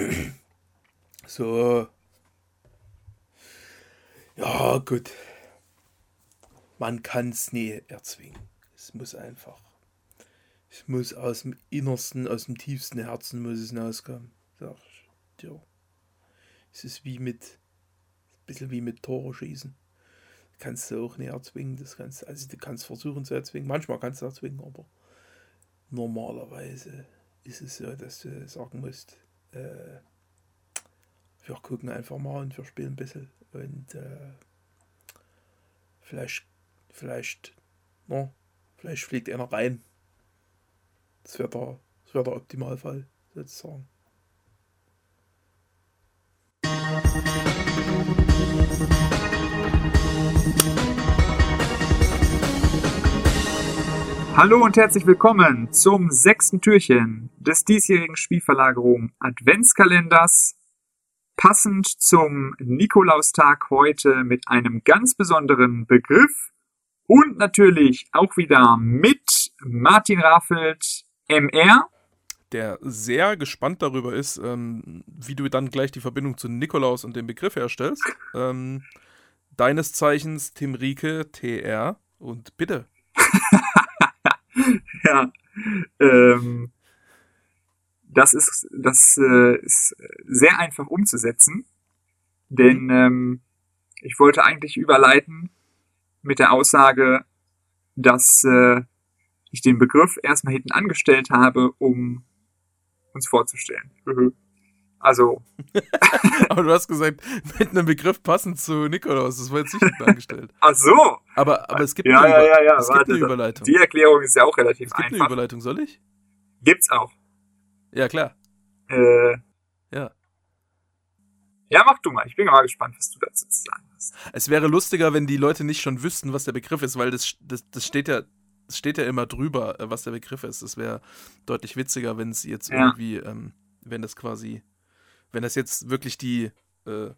So. Ja, gut. Man kann es nie erzwingen. Es muss einfach. Es muss aus dem Innersten, aus dem tiefsten Herzen muss es hinauskommen. Sag ich dir. Es ist wie mit, ein bisschen wie mit Tore schießen. Kannst du auch nicht erzwingen. Das kannst, also du kannst versuchen zu erzwingen. Manchmal kannst du erzwingen, aber normalerweise ist es so, dass du sagen musst, äh, wir gucken einfach mal und wir spielen ein bisschen. Und äh, vielleicht, vielleicht, no, vielleicht fliegt einer rein. Das wäre der, wär der Optimalfall, sozusagen. Hallo und herzlich willkommen zum sechsten Türchen des diesjährigen Spielverlagerung Adventskalenders. Passend zum Nikolaustag heute mit einem ganz besonderen Begriff und natürlich auch wieder mit Martin Raffelt, MR. Der sehr gespannt darüber ist, ähm, wie du dann gleich die Verbindung zu Nikolaus und dem Begriff herstellst. Ähm, deines Zeichens Tim Rieke, TR. Und bitte. ja. Ähm, das ist, das äh, ist sehr einfach umzusetzen, denn mhm. ähm, ich wollte eigentlich überleiten mit der Aussage, dass äh, ich den Begriff erstmal hinten angestellt habe, um uns vorzustellen. Also. aber du hast gesagt, mit einem Begriff passend zu Nikolaus, das war jetzt nicht hinten angestellt. Ach so. Aber, aber es gibt ja, eine, ja, ja, ja. Es Warte, gibt eine Überleitung. Die Erklärung ist ja auch relativ es gibt einfach. eine Überleitung, soll ich? Gibt's auch. Ja, klar. Äh, ja. Ja, mach du mal. Ich bin mal gespannt, was du dazu zu sagen hast. Es wäre lustiger, wenn die Leute nicht schon wüssten, was der Begriff ist, weil das, das, das steht ja das steht ja immer drüber, äh, was der Begriff ist. Es wäre deutlich witziger, wenn es jetzt Ja. irgendwie, ähm, wenn das quasi, wenn das jetzt wirklich die, äh,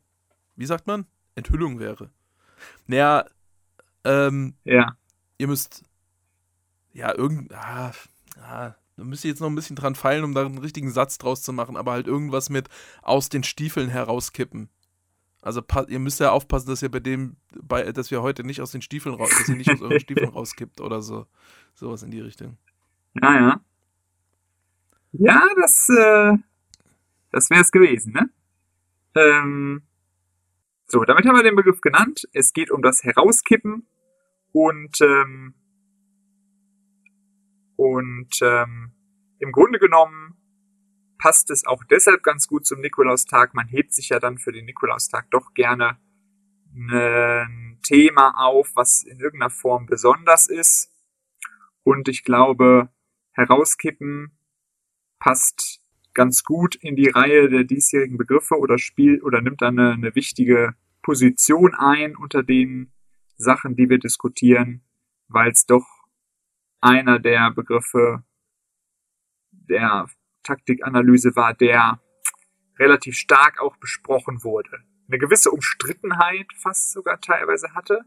wie sagt man, Enthüllung wäre. Naja, ähm, Ja. ihr müsst, ja, irgend, ah, ah, da müsst ihr jetzt noch ein bisschen dran feilen, um da einen richtigen Satz draus zu machen, aber halt irgendwas mit aus den Stiefeln herauskippen. Also ihr müsst ja aufpassen, dass ihr bei dem, bei, dass wir heute nicht aus den Stiefeln raus, dass ihr nicht aus euren Stiefeln rauskippt oder so. Sowas in die Richtung. Ja, ja. Ja, das, äh, das wäre es gewesen, ne? Ähm, so, damit haben wir den Begriff genannt. Es geht um das Herauskippen und, ähm, und ähm, im Grunde genommen passt es auch deshalb ganz gut zum Nikolaustag. Man hebt sich ja dann für den Nikolaustag doch gerne ein Thema auf, was in irgendeiner Form besonders ist. Und ich glaube, herauskippen passt ganz gut in die Reihe der diesjährigen Begriffe oder spielt oder nimmt dann eine, eine wichtige Position ein unter den Sachen, die wir diskutieren, weil es doch einer der Begriffe der Taktikanalyse war, der relativ stark auch besprochen wurde. Eine gewisse Umstrittenheit fast sogar teilweise hatte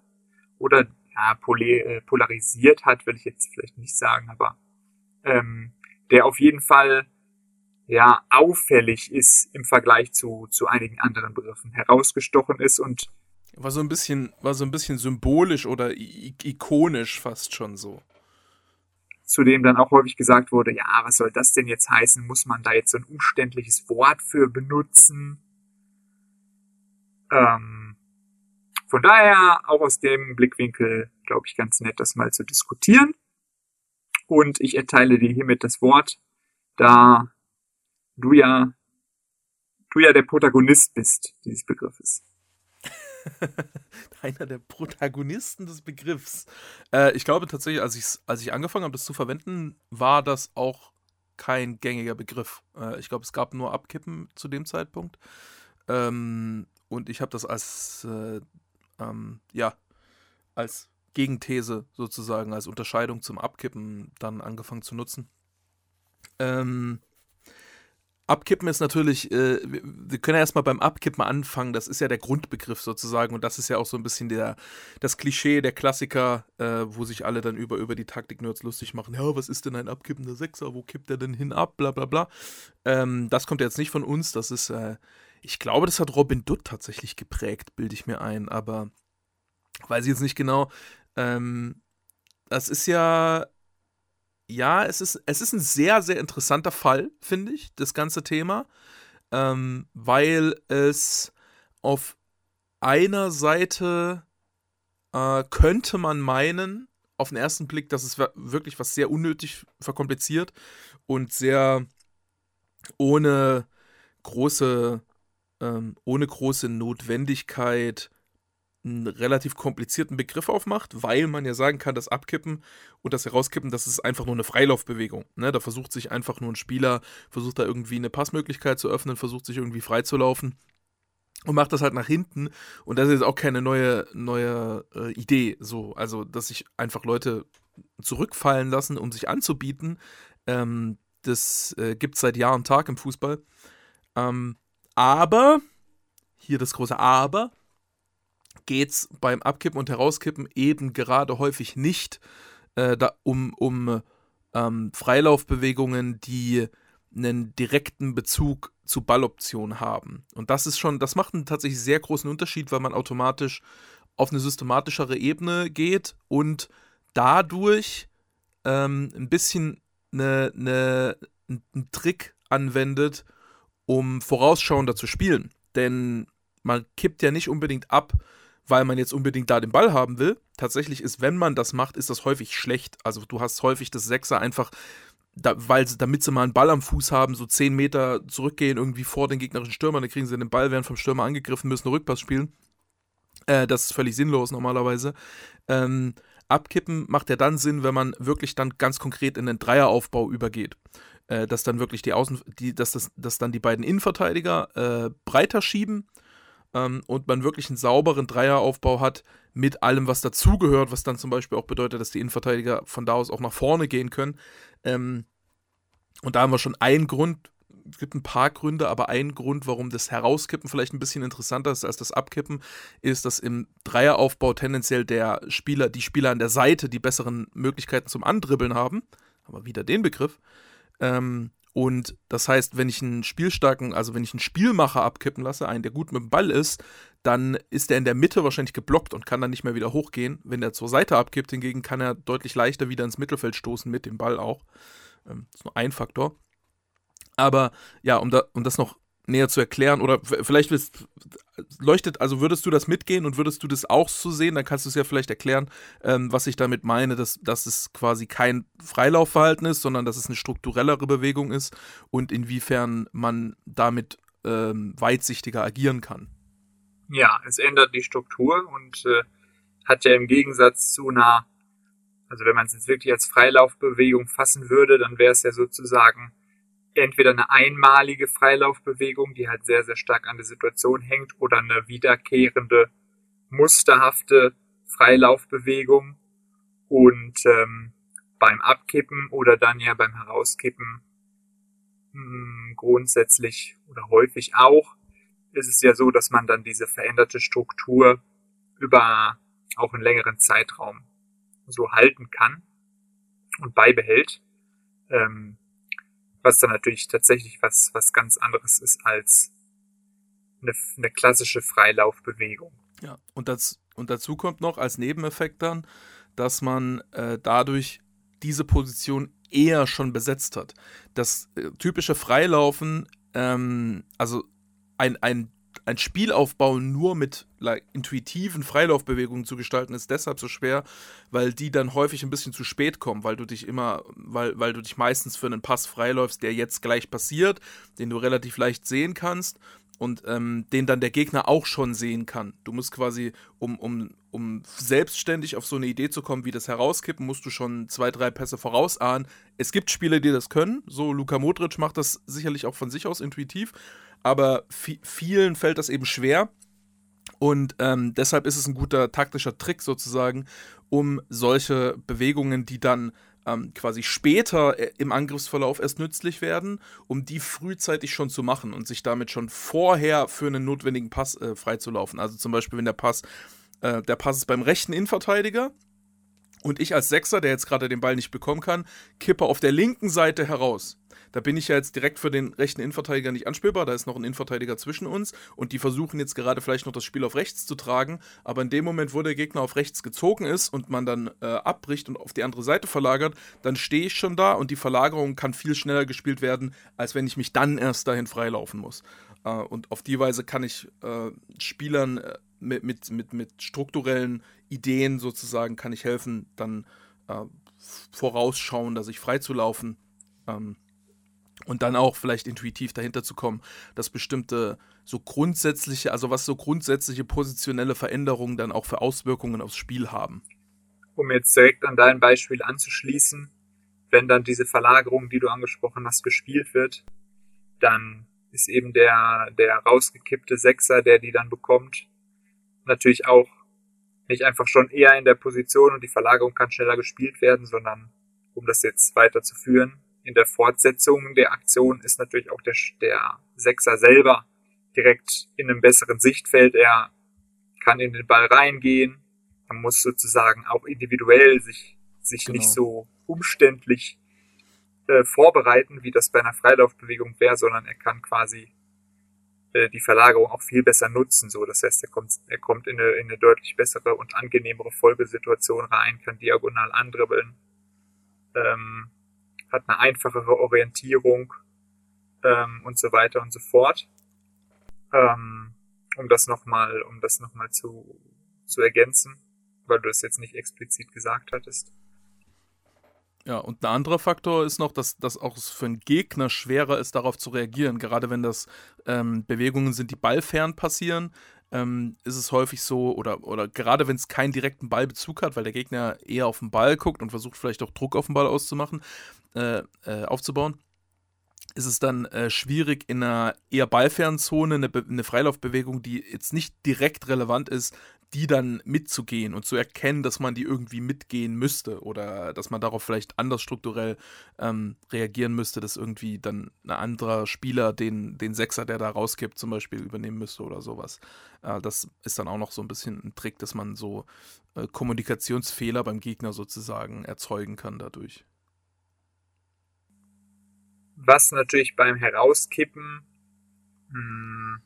oder ja, äh, polarisiert hat, will ich jetzt vielleicht nicht sagen, aber ähm, der auf jeden Fall ja auffällig ist im Vergleich zu, zu einigen anderen Begriffen, herausgestochen ist und War so ein bisschen, war so ein bisschen symbolisch oder ikonisch fast schon so. zu dem dann auch häufig gesagt wurde, ja, was soll das denn jetzt heißen? Muss man da jetzt so ein umständliches Wort für benutzen? Ähm, von daher auch aus dem Blickwinkel, glaube ich, ganz nett, das mal zu diskutieren. Und ich erteile dir hiermit das Wort, da du ja, du ja der Protagonist bist dieses Begriffes. Einer der Protagonisten des Begriffs. Äh, ich glaube tatsächlich, als, als ich angefangen habe, das zu verwenden, war das auch kein gängiger Begriff. Äh, ich glaube, es gab nur Abkippen zu dem Zeitpunkt. Ähm, und ich habe das als, äh, ähm, ja, als Gegenthese sozusagen, als Unterscheidung zum Abkippen dann angefangen zu nutzen. Ähm, Abkippen ist natürlich, äh, wir können ja erstmal beim Abkippen anfangen. Das ist ja der Grundbegriff sozusagen und das ist ja auch so ein bisschen der, das Klischee, der Klassiker, äh, wo sich alle dann über, über die Taktik-Nerds lustig machen. Ja, was ist denn ein abkippender Sechser? Wo kippt der denn hin ab? Bla bla bla. Ähm, das kommt jetzt nicht von uns. Das ist, äh, ich glaube, das hat Robin Dutt tatsächlich geprägt, bilde ich mir ein, aber weiß ich jetzt nicht genau. Ähm, das ist ja ja, es ist, es ist ein sehr, sehr interessanter Fall, finde ich, das ganze Thema, ähm, weil es auf einer Seite äh, könnte man meinen, auf den ersten Blick, dass es wirklich was sehr unnötig verkompliziert und sehr ohne große, ähm, ohne große Notwendigkeit einen relativ komplizierten Begriff aufmacht, weil man ja sagen kann, das Abkippen und das Herauskippen, das ist einfach nur eine Freilaufbewegung. Ne? Da versucht sich einfach nur ein Spieler, versucht da irgendwie eine Passmöglichkeit zu öffnen, versucht sich irgendwie freizulaufen und macht das halt nach hinten. Und das ist auch keine neue, neue äh, Idee, so. Also, dass sich einfach Leute zurückfallen lassen, um sich anzubieten. Ähm, das äh, gibt es seit Jahr und Tag im Fußball. Ähm, aber, hier das große Aber, geht es beim Abkippen und Herauskippen eben gerade häufig nicht äh, da, um, um ähm, Freilaufbewegungen, die einen direkten Bezug zu Balloptionen haben. Und das ist schon, das macht einen tatsächlich sehr großen Unterschied, weil man automatisch auf eine systematischere Ebene geht und dadurch ähm, ein bisschen eine, eine, einen Trick anwendet, um vorausschauender zu spielen. Denn man kippt ja nicht unbedingt ab, weil man jetzt unbedingt da den Ball haben will. Tatsächlich ist, wenn man das macht, ist das häufig schlecht. Also du hast häufig das Sechser einfach, da, weil damit sie mal einen Ball am Fuß haben, so 10 Meter zurückgehen, irgendwie vor den gegnerischen Stürmer, dann kriegen sie den Ball, werden vom Stürmer angegriffen, müssen Rückpass spielen. Äh, das ist völlig sinnlos normalerweise. Ähm, abkippen macht ja dann Sinn, wenn man wirklich dann ganz konkret in den Dreieraufbau übergeht. Äh, dass dann wirklich die Außen, die, dass, das, dass dann die beiden Innenverteidiger äh, breiter schieben ähm, und man wirklich einen sauberen Dreieraufbau hat mit allem, was dazugehört, was dann zum Beispiel auch bedeutet, dass die Innenverteidiger von da aus auch nach vorne gehen können. Ähm, und da haben wir schon einen Grund, es gibt ein paar Gründe, aber ein Grund, warum das Herauskippen vielleicht ein bisschen interessanter ist als das Abkippen, ist, dass im Dreieraufbau tendenziell der Spieler, die Spieler an der Seite die besseren Möglichkeiten zum Andribbeln haben. Aber wieder den Begriff. Ähm, und das heißt, wenn ich einen spielstarken, also wenn ich einen Spielmacher abkippen lasse, einen, der gut mit dem Ball ist, dann ist der in der Mitte wahrscheinlich geblockt und kann dann nicht mehr wieder hochgehen. Wenn der zur Seite abkippt, hingegen kann er deutlich leichter wieder ins Mittelfeld stoßen mit dem Ball auch. Ähm, das ist nur ein Faktor. Aber ja, um, da, um das noch näher zu erklären oder vielleicht willst, leuchtet, also würdest du das mitgehen und würdest du das auch so sehen, dann kannst du es ja vielleicht erklären, ähm, was ich damit meine, dass, dass es quasi kein Freilaufverhalten ist, sondern dass es eine strukturellere Bewegung ist und inwiefern man damit ähm, weitsichtiger agieren kann. Ja, es ändert die Struktur und äh, hat ja im Gegensatz zu einer, also wenn man es jetzt wirklich als Freilaufbewegung fassen würde, dann wäre es ja sozusagen entweder eine einmalige Freilaufbewegung, die halt sehr, sehr stark an der Situation hängt, oder eine wiederkehrende, musterhafte Freilaufbewegung. Und ähm, beim Abkippen oder dann ja beim Herauskippen mh, hm, grundsätzlich oder häufig auch ist es ja so, dass man dann diese veränderte Struktur über auch einen längeren Zeitraum so halten kann und beibehält. Ähm, was dann natürlich tatsächlich was, was ganz anderes ist als eine, eine klassische Freilaufbewegung. Ja, und, das, und dazu kommt noch als Nebeneffekt dann, dass man äh, dadurch diese Position eher schon besetzt hat. Das äh, typische Freilaufen, ähm, also ein, ein ein Spielaufbau nur mit like, intuitiven Freilaufbewegungen zu gestalten, ist deshalb so schwer, weil die dann häufig ein bisschen zu spät kommen, weil du dich immer, weil, weil du dich meistens für einen Pass freiläufst, der jetzt gleich passiert, den du relativ leicht sehen kannst und ähm, den dann der Gegner auch schon sehen kann. Du musst quasi, um, um, um selbstständig auf so eine Idee zu kommen, wie das herauskippen, musst du schon zwei, drei Pässe vorausahnen. Es gibt Spiele, die das können, so Luka Modric macht das sicherlich auch von sich aus intuitiv, aber vielen fällt das eben schwer. Und ähm, deshalb ist es ein guter taktischer Trick sozusagen, um solche Bewegungen, die dann ähm, quasi später äh, im Angriffsverlauf erst nützlich werden, um die frühzeitig schon zu machen und sich damit schon vorher für einen notwendigen Pass äh, freizulaufen. Also zum Beispiel, wenn der Pass, äh, der Pass ist beim rechten Innenverteidiger und ich als Sechser, der jetzt gerade den Ball nicht bekommen kann, kippe auf der linken Seite heraus. Da bin ich ja jetzt direkt für den rechten Innenverteidiger nicht anspielbar. Da ist noch ein Innenverteidiger zwischen uns und die versuchen jetzt gerade vielleicht noch das Spiel auf rechts zu tragen. Aber in dem Moment, wo der Gegner auf rechts gezogen ist und man dann äh, abbricht und auf die andere Seite verlagert, dann stehe ich schon da und die Verlagerung kann viel schneller gespielt werden, als wenn ich mich dann erst dahin freilaufen muss. Äh, und auf die Weise kann ich äh, Spielern äh, mit, mit, mit, mit strukturellen Ideen sozusagen kann ich helfen, dann äh, vorausschauen, dass ich frei zu laufen. Ähm, und dann auch vielleicht intuitiv dahinter zu kommen, dass bestimmte so grundsätzliche, also was so grundsätzliche positionelle Veränderungen dann auch für Auswirkungen aufs Spiel haben. Um jetzt direkt an dein Beispiel anzuschließen, wenn dann diese Verlagerung, die du angesprochen hast, gespielt wird, dann ist eben der, der rausgekippte Sechser, der die dann bekommt, natürlich auch nicht einfach schon eher in der Position und die Verlagerung kann schneller gespielt werden, sondern um das jetzt weiterzuführen, in der Fortsetzung der Aktion ist natürlich auch der, der Sechser selber direkt in einem besseren Sichtfeld. Er kann in den Ball reingehen. Man muss sozusagen auch individuell sich, sich genau. nicht so umständlich äh, vorbereiten, wie das bei einer Freilaufbewegung wäre, sondern er kann quasi äh, die Verlagerung auch viel besser nutzen. So, das heißt, er kommt, er kommt in eine, in eine deutlich bessere und angenehmere Folgesituation rein, kann diagonal andribbeln, ähm, hat eine einfachere Orientierung ähm, und so weiter und so fort. Ähm, um das nochmal, um das nochmal zu, zu ergänzen, weil du es jetzt nicht explizit gesagt hattest. Ja, und ein anderer Faktor ist noch, dass, dass auch für einen Gegner schwerer ist, darauf zu reagieren. Gerade wenn das ähm, Bewegungen sind, die ballfern passieren, ähm, ist es häufig so, oder, oder gerade wenn es keinen direkten Ballbezug hat, weil der Gegner eher auf den Ball guckt und versucht vielleicht auch Druck auf den Ball auszumachen, äh, äh, aufzubauen, ist es dann äh, schwierig in einer eher ballfernen Zone eine, eine, Freilaufbewegung, die jetzt nicht direkt relevant ist, die dann mitzugehen und zu erkennen, dass man die irgendwie mitgehen müsste oder dass man darauf vielleicht anders strukturell ähm, reagieren müsste, dass irgendwie dann ein anderer Spieler den, den Sechser, der da rauskippt, zum Beispiel übernehmen müsste oder sowas. Äh, das ist dann auch noch so ein bisschen ein Trick, dass man so äh, Kommunikationsfehler beim Gegner sozusagen erzeugen kann dadurch. Was natürlich beim Herauskippen hm,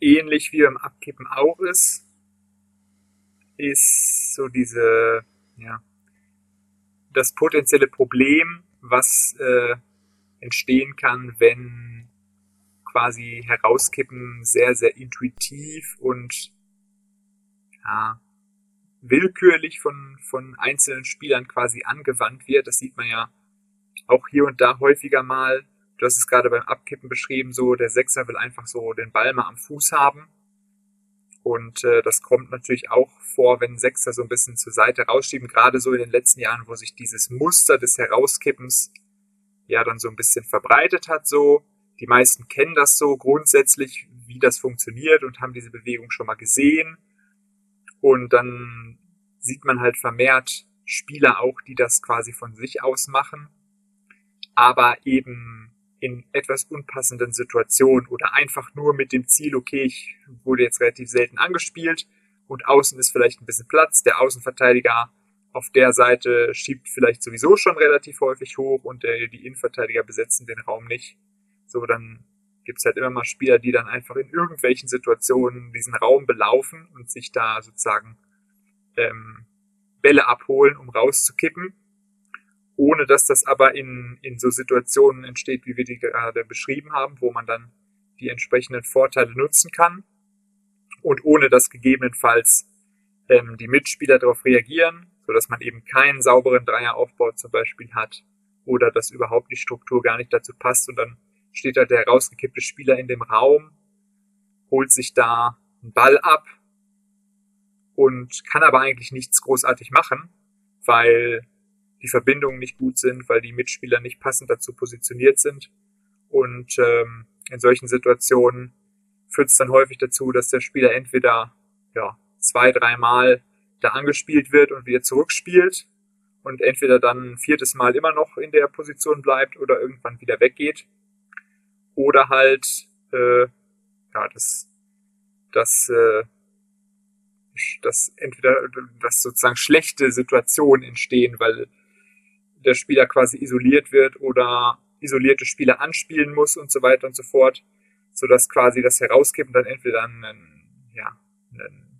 ähnlich wie beim Abkippen auch ist, ist so diese, ja, das potenzielle Problem, was äh, entstehen kann, wenn quasi Herauskippen sehr, sehr intuitiv und ja, willkürlich von, von einzelnen Spielern quasi angewandt wird. Das sieht man ja auch hier und da häufiger mal. Du hast es gerade beim Abkippen beschrieben, so der Sechser will einfach so den Ball mal am Fuß haben. Und äh, das kommt natürlich auch vor, wenn Sechser so ein bisschen zur Seite rausschieben, gerade so in den letzten Jahren, wo sich dieses Muster des Herauskippens ja dann so ein bisschen verbreitet hat, so. Die meisten kennen das so grundsätzlich, wie das funktioniert und haben diese Bewegung schon mal gesehen. Und dann sieht man halt vermehrt Spieler auch, die das quasi von sich aus machen aber eben in etwas unpassenden Situationen oder einfach nur mit dem Ziel, okay, ich wurde jetzt relativ selten angespielt und außen ist vielleicht ein bisschen Platz, der Außenverteidiger auf der Seite schiebt vielleicht sowieso schon relativ häufig hoch und der, die Innenverteidiger besetzen den Raum nicht. So, dann gibt's halt immer mal Spieler, die dann einfach in irgendwelchen Situationen diesen Raum belaufen und sich da sozusagen ähm, Bälle abholen, um rauszukippen ohne dass das aber in, in so Situationen entsteht, wie wir die gerade beschrieben haben, wo man dann die entsprechenden Vorteile nutzen kann und ohne dass gegebenenfalls ähm, die Mitspieler darauf reagieren, so dass man eben keinen sauberen Dreieraufbau zum Beispiel hat oder dass überhaupt die Struktur gar nicht dazu passt und dann steht da der rausgekippte Spieler in dem Raum, holt sich da einen Ball ab und kann aber eigentlich nichts großartig machen, weil die Verbindungen nicht gut sind, weil die Mitspieler nicht passend dazu positioniert sind. Und ähm, in solchen Situationen führt es dann häufig dazu, dass der Spieler entweder ja, zwei, dreimal da angespielt wird und wieder zurückspielt und entweder dann ein viertes Mal immer noch in der Position bleibt oder irgendwann wieder weggeht. Oder halt, äh, ja, das, das, äh, dass entweder, dass sozusagen schlechte Situationen entstehen, weil der Spieler quasi isoliert wird oder isolierte Spieler anspielen muss und so weiter und so fort, sodass quasi das Herauskippen dann entweder einen, ja, einen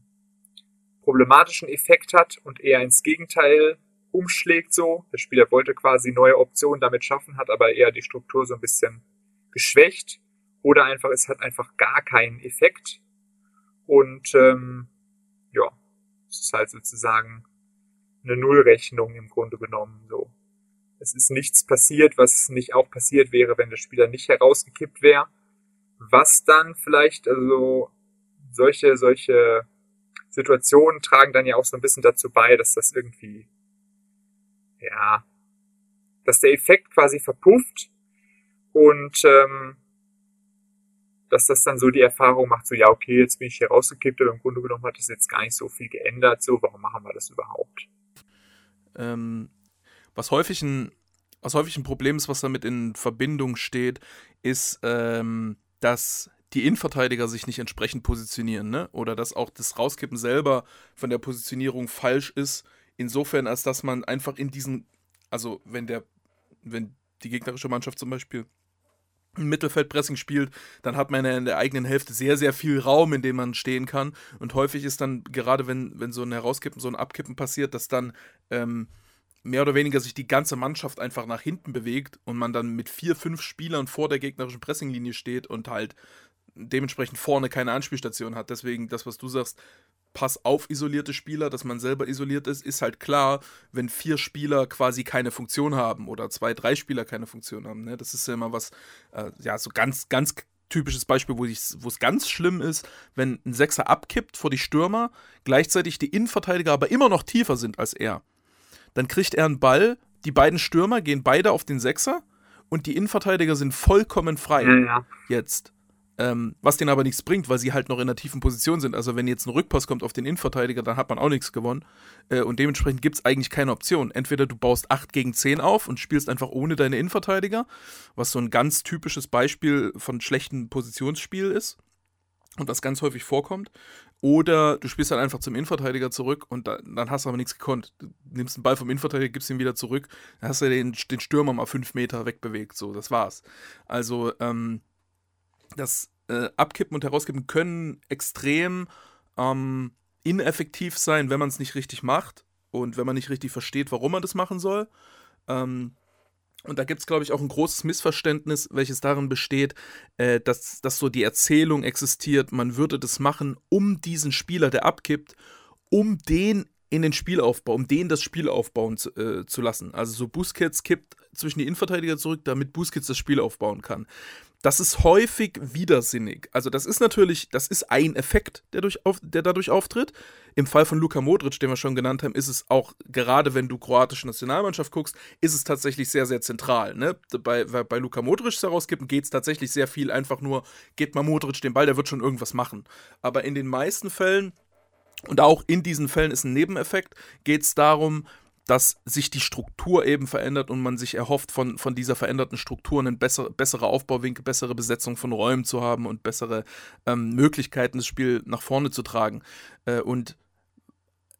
problematischen Effekt hat und eher ins Gegenteil umschlägt so. Der Spieler wollte quasi neue Optionen damit schaffen, hat aber eher die Struktur so ein bisschen geschwächt. Oder einfach, es hat einfach gar keinen Effekt. Und ähm, ja, es ist halt sozusagen eine Nullrechnung im Grunde genommen. So. Es ist nichts passiert, was nicht auch passiert wäre, wenn der Spieler nicht herausgekippt wäre. Was dann vielleicht, also solche, solche Situationen tragen dann ja auch so ein bisschen dazu bei, dass das irgendwie ja, dass der Effekt quasi verpufft und ähm, dass das dann so die Erfahrung macht, so ja, okay, jetzt bin ich hier rausgekippt, aber im Grunde genommen hat das jetzt gar nicht so viel geändert, so, warum machen wir das überhaupt? Ähm, was häufig ein, was häufig ein Problem ist, was damit in Verbindung steht, ist, ähm, dass die Innenverteidiger sich nicht entsprechend positionieren, ne? Oder dass auch das Rauskippen selber von der Positionierung falsch ist Insofern, als dass man einfach in diesen, also wenn der, wenn die gegnerische Mannschaft zum Beispiel ein Mittelfeldpressing spielt, dann hat man ja in der eigenen Hälfte sehr, sehr viel Raum, in dem man stehen kann. Und häufig ist dann, gerade wenn, wenn so ein Herauskippen, so ein Abkippen passiert, dass dann ähm, mehr oder weniger sich die ganze Mannschaft einfach nach hinten bewegt und man dann mit vier, fünf Spielern vor der gegnerischen Pressinglinie steht und halt dementsprechend vorne keine Anspielstation hat. Deswegen das, was du sagst, Pass auf isolierte Spieler, dass man selber isoliert ist, ist halt klar, wenn vier Spieler quasi keine Funktion haben oder zwei, drei Spieler keine Funktion haben. Ne? Das ist ja immer was, äh, ja, so ganz, ganz typisches Beispiel, wo es ganz schlimm ist, wenn ein Sechser abkippt vor die Stürmer, gleichzeitig die Innenverteidiger aber immer noch tiefer sind als er. Dann kriegt er einen Ball, die beiden Stürmer gehen beide auf den Sechser und die Innenverteidiger sind vollkommen frei. Ja, ja. Jetzt. Ähm, was denen aber nichts bringt, weil sie halt noch in einer tiefen Position sind. Also wenn jetzt ein Rückpass kommt auf den Innenverteidiger, dann hat man auch nichts gewonnen. Äh, und dementsprechend gibt es eigentlich keine Option. Entweder du baust 8 gegen 10 auf und spielst einfach ohne deine Innenverteidiger, was so ein ganz typisches Beispiel von schlechtem Positionsspiel ist und das ganz häufig vorkommt. Oder du spielst dann einfach zum Innenverteidiger zurück und da, dann hast du aber nichts gekonnt. Du nimmst den Ball vom Innenverteidiger, gibst ihn wieder zurück, dann hast du den, den Stürmer mal fünf Meter wegbewegt. So, das war's. Also, ähm, das äh, Abkippen und Herauskippen können extrem ähm, ineffektiv sein, wenn man es nicht richtig macht und wenn man nicht richtig versteht, warum man das machen soll. Ähm, und da gibt es, glaube ich, auch ein großes Missverständnis, welches darin besteht, äh, dass, dass so die Erzählung existiert, man würde das machen, um diesen Spieler, der abkippt, um den in den Spielaufbau, um den das Spiel aufbauen zu, äh, zu lassen. Also so Busquets kippt zwischen die Innenverteidiger zurück, damit Busquets das Spiel aufbauen kann das ist häufig widersinnig. Also das ist natürlich, das ist ein Effekt, der, durch auf, der dadurch auftritt. Im Fall von Luka Modric, den wir schon genannt haben, ist es auch, gerade wenn du kroatische Nationalmannschaft guckst, ist es tatsächlich sehr, sehr zentral. Ne? Bei, bei Luka Modric herausgibt, geht es tatsächlich sehr viel einfach nur, geht mal Modric den Ball, der wird schon irgendwas machen. Aber in den meisten Fällen und auch in diesen Fällen ist ein Nebeneffekt, geht es darum, dass sich die Struktur eben verändert und man sich erhofft, von, von dieser veränderten Struktur einen besser, bessere Aufbauwinkel, bessere Besetzung von Räumen zu haben und bessere ähm, Möglichkeiten, das Spiel nach vorne zu tragen. Äh, und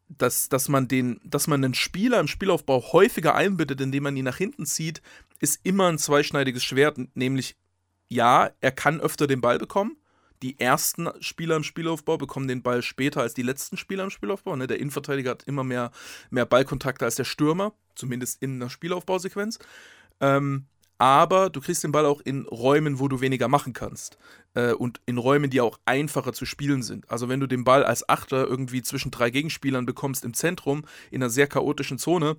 dass, dass, man den, dass man einen Spieler im Spielaufbau häufiger einbindet, indem man ihn nach hinten zieht, ist immer ein zweischneidiges Schwert. Nämlich, ja, er kann öfter den Ball bekommen, die ersten Spieler im Spielaufbau bekommen den Ball später als die letzten Spieler im Spielaufbau. Ne? Der Innenverteidiger hat immer mehr, mehr Ballkontakte als der Stürmer, zumindest in einer Spielaufbausequenz. Ähm, aber du kriegst den Ball auch in Räumen, wo du weniger machen kannst. Äh, und in Räumen, die auch einfacher zu spielen sind. Also wenn du den Ball als Achter irgendwie zwischen drei Gegenspielern bekommst im Zentrum, in einer sehr chaotischen Zone,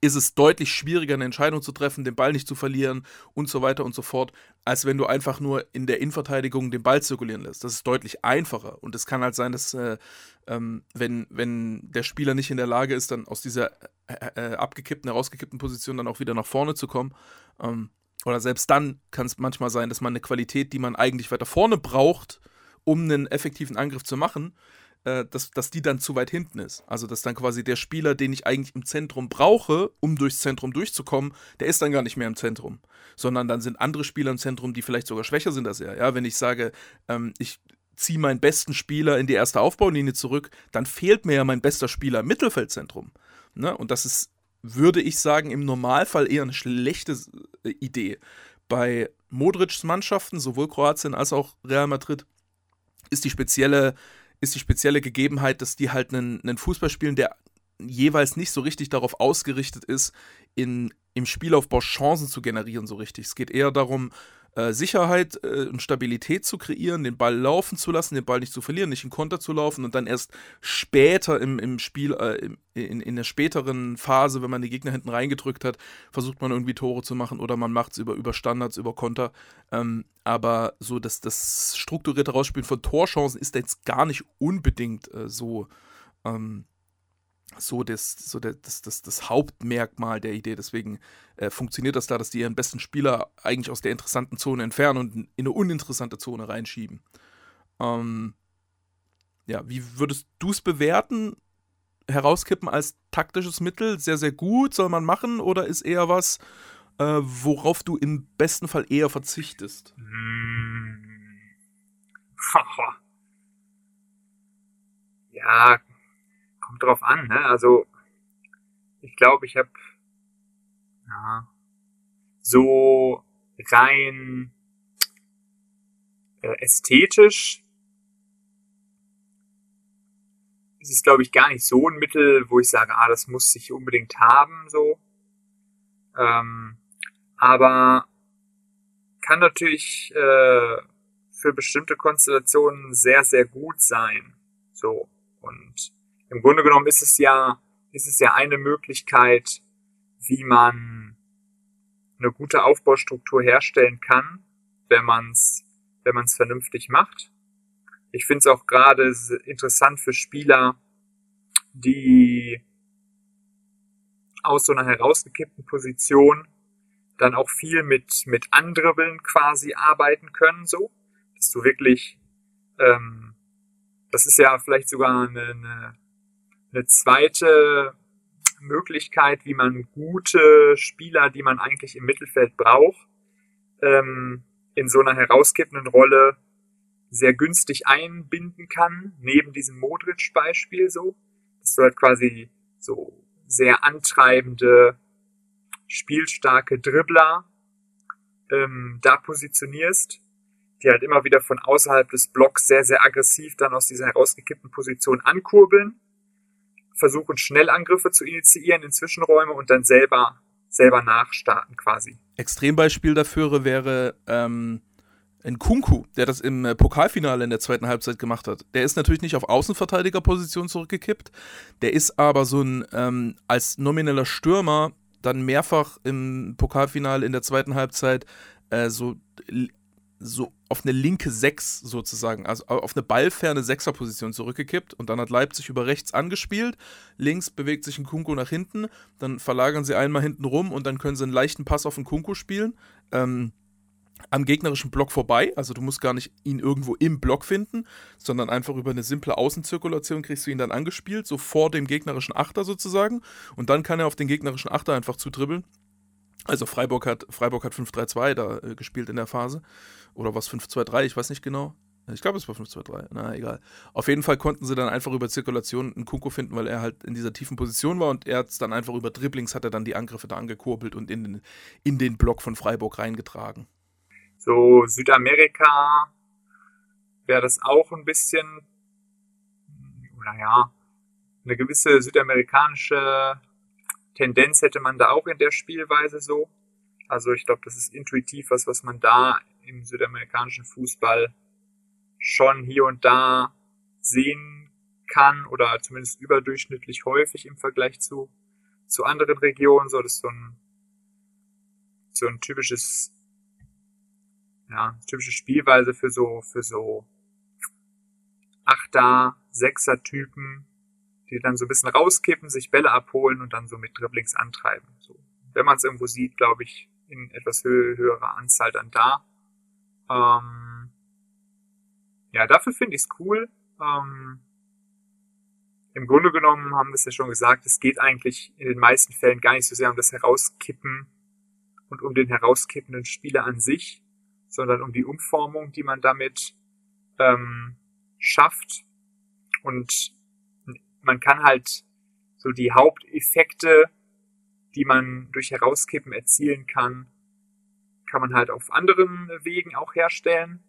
ist es deutlich schwieriger, eine Entscheidung zu treffen, den Ball nicht zu verlieren und so weiter und so fort, als wenn du einfach nur in der Innenverteidigung den Ball zirkulieren lässt. Das ist deutlich einfacher. Und es kann halt sein, dass, äh, ähm, wenn, wenn der Spieler nicht in der Lage ist, dann aus dieser äh, äh, abgekippten, herausgekippten Position dann auch wieder nach vorne zu kommen. Ähm, oder selbst dann kann es manchmal sein, dass man eine Qualität, die man eigentlich weiter vorne braucht, um einen effektiven Angriff zu machen, äh, dass, dass die dann zu weit hinten ist. Also, dass dann quasi der Spieler, den ich eigentlich im Zentrum brauche, um durchs Zentrum durchzukommen, der ist dann gar nicht mehr im Zentrum. Sondern dann sind andere Spieler im Zentrum, die vielleicht sogar schwächer sind als er. Ja, wenn ich sage, ähm, ich ziehe meinen besten Spieler in die erste Aufbaulinie zurück, dann fehlt mir ja mein bester Spieler im Mittelfeldzentrum. Ne? Und das ist, würde ich sagen, im Normalfall eher eine schlechte äh, Idee. Bei Modrics Mannschaften, sowohl Kroatien als auch Real Madrid, ist die spezielle ist die spezielle Gegebenheit, dass die halt einen, einen Fußball spielen, der jeweils nicht so richtig darauf ausgerichtet ist, in, im Spielaufbau Chancen zu generieren, so richtig. Es geht eher darum, äh, Sicherheit äh, und Stabilität zu kreieren, den Ball laufen zu lassen, den Ball nicht zu verlieren, nicht in Konter zu laufen und dann erst später im, im Spiel, äh, in, in der späteren Phase, wenn man die Gegner hinten reingedrückt hat, versucht man irgendwie Tore zu machen oder man macht es über, über Standards, über Konter. Ähm, aber so das, das strukturierte Rausspielen von Torchancen ist jetzt gar nicht unbedingt äh, so. Ähm, so das, so das, das, das Hauptmerkmal der Idee. Deswegen äh, funktioniert das da, dass die ihren besten Spieler eigentlich aus der interessanten Zone entfernen und in eine uninteressante Zone reinschieben. Ähm, ja, wie würdest du es bewerten? Herauskippen als taktisches Mittel sehr, sehr gut, soll man machen oder ist eher was, äh, worauf du im besten Fall eher verzichtest? Hm. ja, kommt drauf an, ne? Also ich glaube, ich habe ja, so rein äh, ästhetisch ist es, glaube ich, gar nicht so ein Mittel, wo ich sage, ah, das muss ich unbedingt haben, so. Ähm, aber kann natürlich äh, für bestimmte Konstellationen sehr, sehr gut sein. So. Und im Grunde genommen ist es ja, ist es ja eine Möglichkeit, wie man eine gute Aufbaustruktur herstellen kann, wenn man es wenn man's vernünftig macht. Ich finde es auch gerade interessant für Spieler, die aus so einer herausgekippten Position dann auch viel mit, mit Andribbeln quasi arbeiten können, so, dass du wirklich, ähm, das ist ja vielleicht sogar eine, eine eine zweite Möglichkeit, wie man gute Spieler, die man eigentlich im Mittelfeld braucht, ähm, in so einer herauskippenden Rolle sehr günstig einbinden kann, neben diesem Modric-Beispiel so, dass du halt quasi so sehr antreibende, spielstarke Dribbler ähm, da positionierst, die halt immer wieder von außerhalb des Blocks sehr, sehr aggressiv dann aus dieser herausgekippten Position ankurbeln versuchen, Schnellangriffe zu initiieren in Zwischenräume und dann selber, selber nachstarten quasi. Extrembeispiel dafür wäre ähm, ein Kunku, der das im äh, Pokalfinale in der zweiten Halbzeit gemacht hat. Der ist natürlich nicht auf Außenverteidigerposition zurückgekippt, der ist aber so ein, ähm, als nomineller Stürmer dann mehrfach im Pokalfinale in der zweiten Halbzeit äh, so so auf eine linke 6 sozusagen, also auf eine ballferne Sechserposition zurückgekippt und dann hat Leipzig über rechts angespielt, links bewegt sich ein Kunku nach hinten, dann verlagern sie einmal hinten rum und dann können sie einen leichten Pass auf den Kunku spielen, ähm, am gegnerischen Block vorbei, also du musst gar nicht ihn irgendwo im Block finden, sondern einfach über eine simple Außenzirkulation kriegst du ihn dann angespielt, so vor dem gegnerischen Achter sozusagen und dann kann er auf den gegnerischen Achter einfach zutribbeln. Also Freiburg hat, Freiburg hat 5-3-2 da äh, gespielt in der Phase. Oder was 5-2-3, ich weiß nicht genau. Ich glaube, es war 5-2-3. Na, egal. Auf jeden Fall konnten sie dann einfach über Zirkulation einen Kunko finden, weil er halt in dieser tiefen Position war und er hat es dann einfach über Dribblings hat er dann die Angriffe da angekurbelt und in den, in den Block von Freiburg reingetragen. So, Südamerika wäre das auch ein bisschen, naja, eine gewisse südamerikanische Tendenz hätte man da auch in der Spielweise so. Also ich glaube, das ist intuitiv was, was man da im südamerikanischen Fußball schon hier und da sehen kann oder zumindest überdurchschnittlich häufig im Vergleich zu, zu anderen Regionen. So, das ist so ein, so ein typisches, ja, typische Spielweise für so, für so Achter, Sechser Typen, die dann so ein bisschen rauskippen, sich Bälle abholen und dann so mit Dribblings antreiben. So. Wenn man es irgendwo sieht, glaube ich, in etwas hö höherer Anzahl dann da. Ähm, ja, dafür finde ich es cool. Ähm, im Grunde genommen haben wir es ja schon gesagt, es geht eigentlich in den meisten Fällen gar nicht so sehr um das Herauskippen und um den herauskippenden Spieler an sich, sondern um die Umformung, die man damit ähm, schafft. Und man kann halt so die Haupteffekte, die man durch Herauskippen erzielen kann, kann man halt auf anderen Wegen auch herstellen.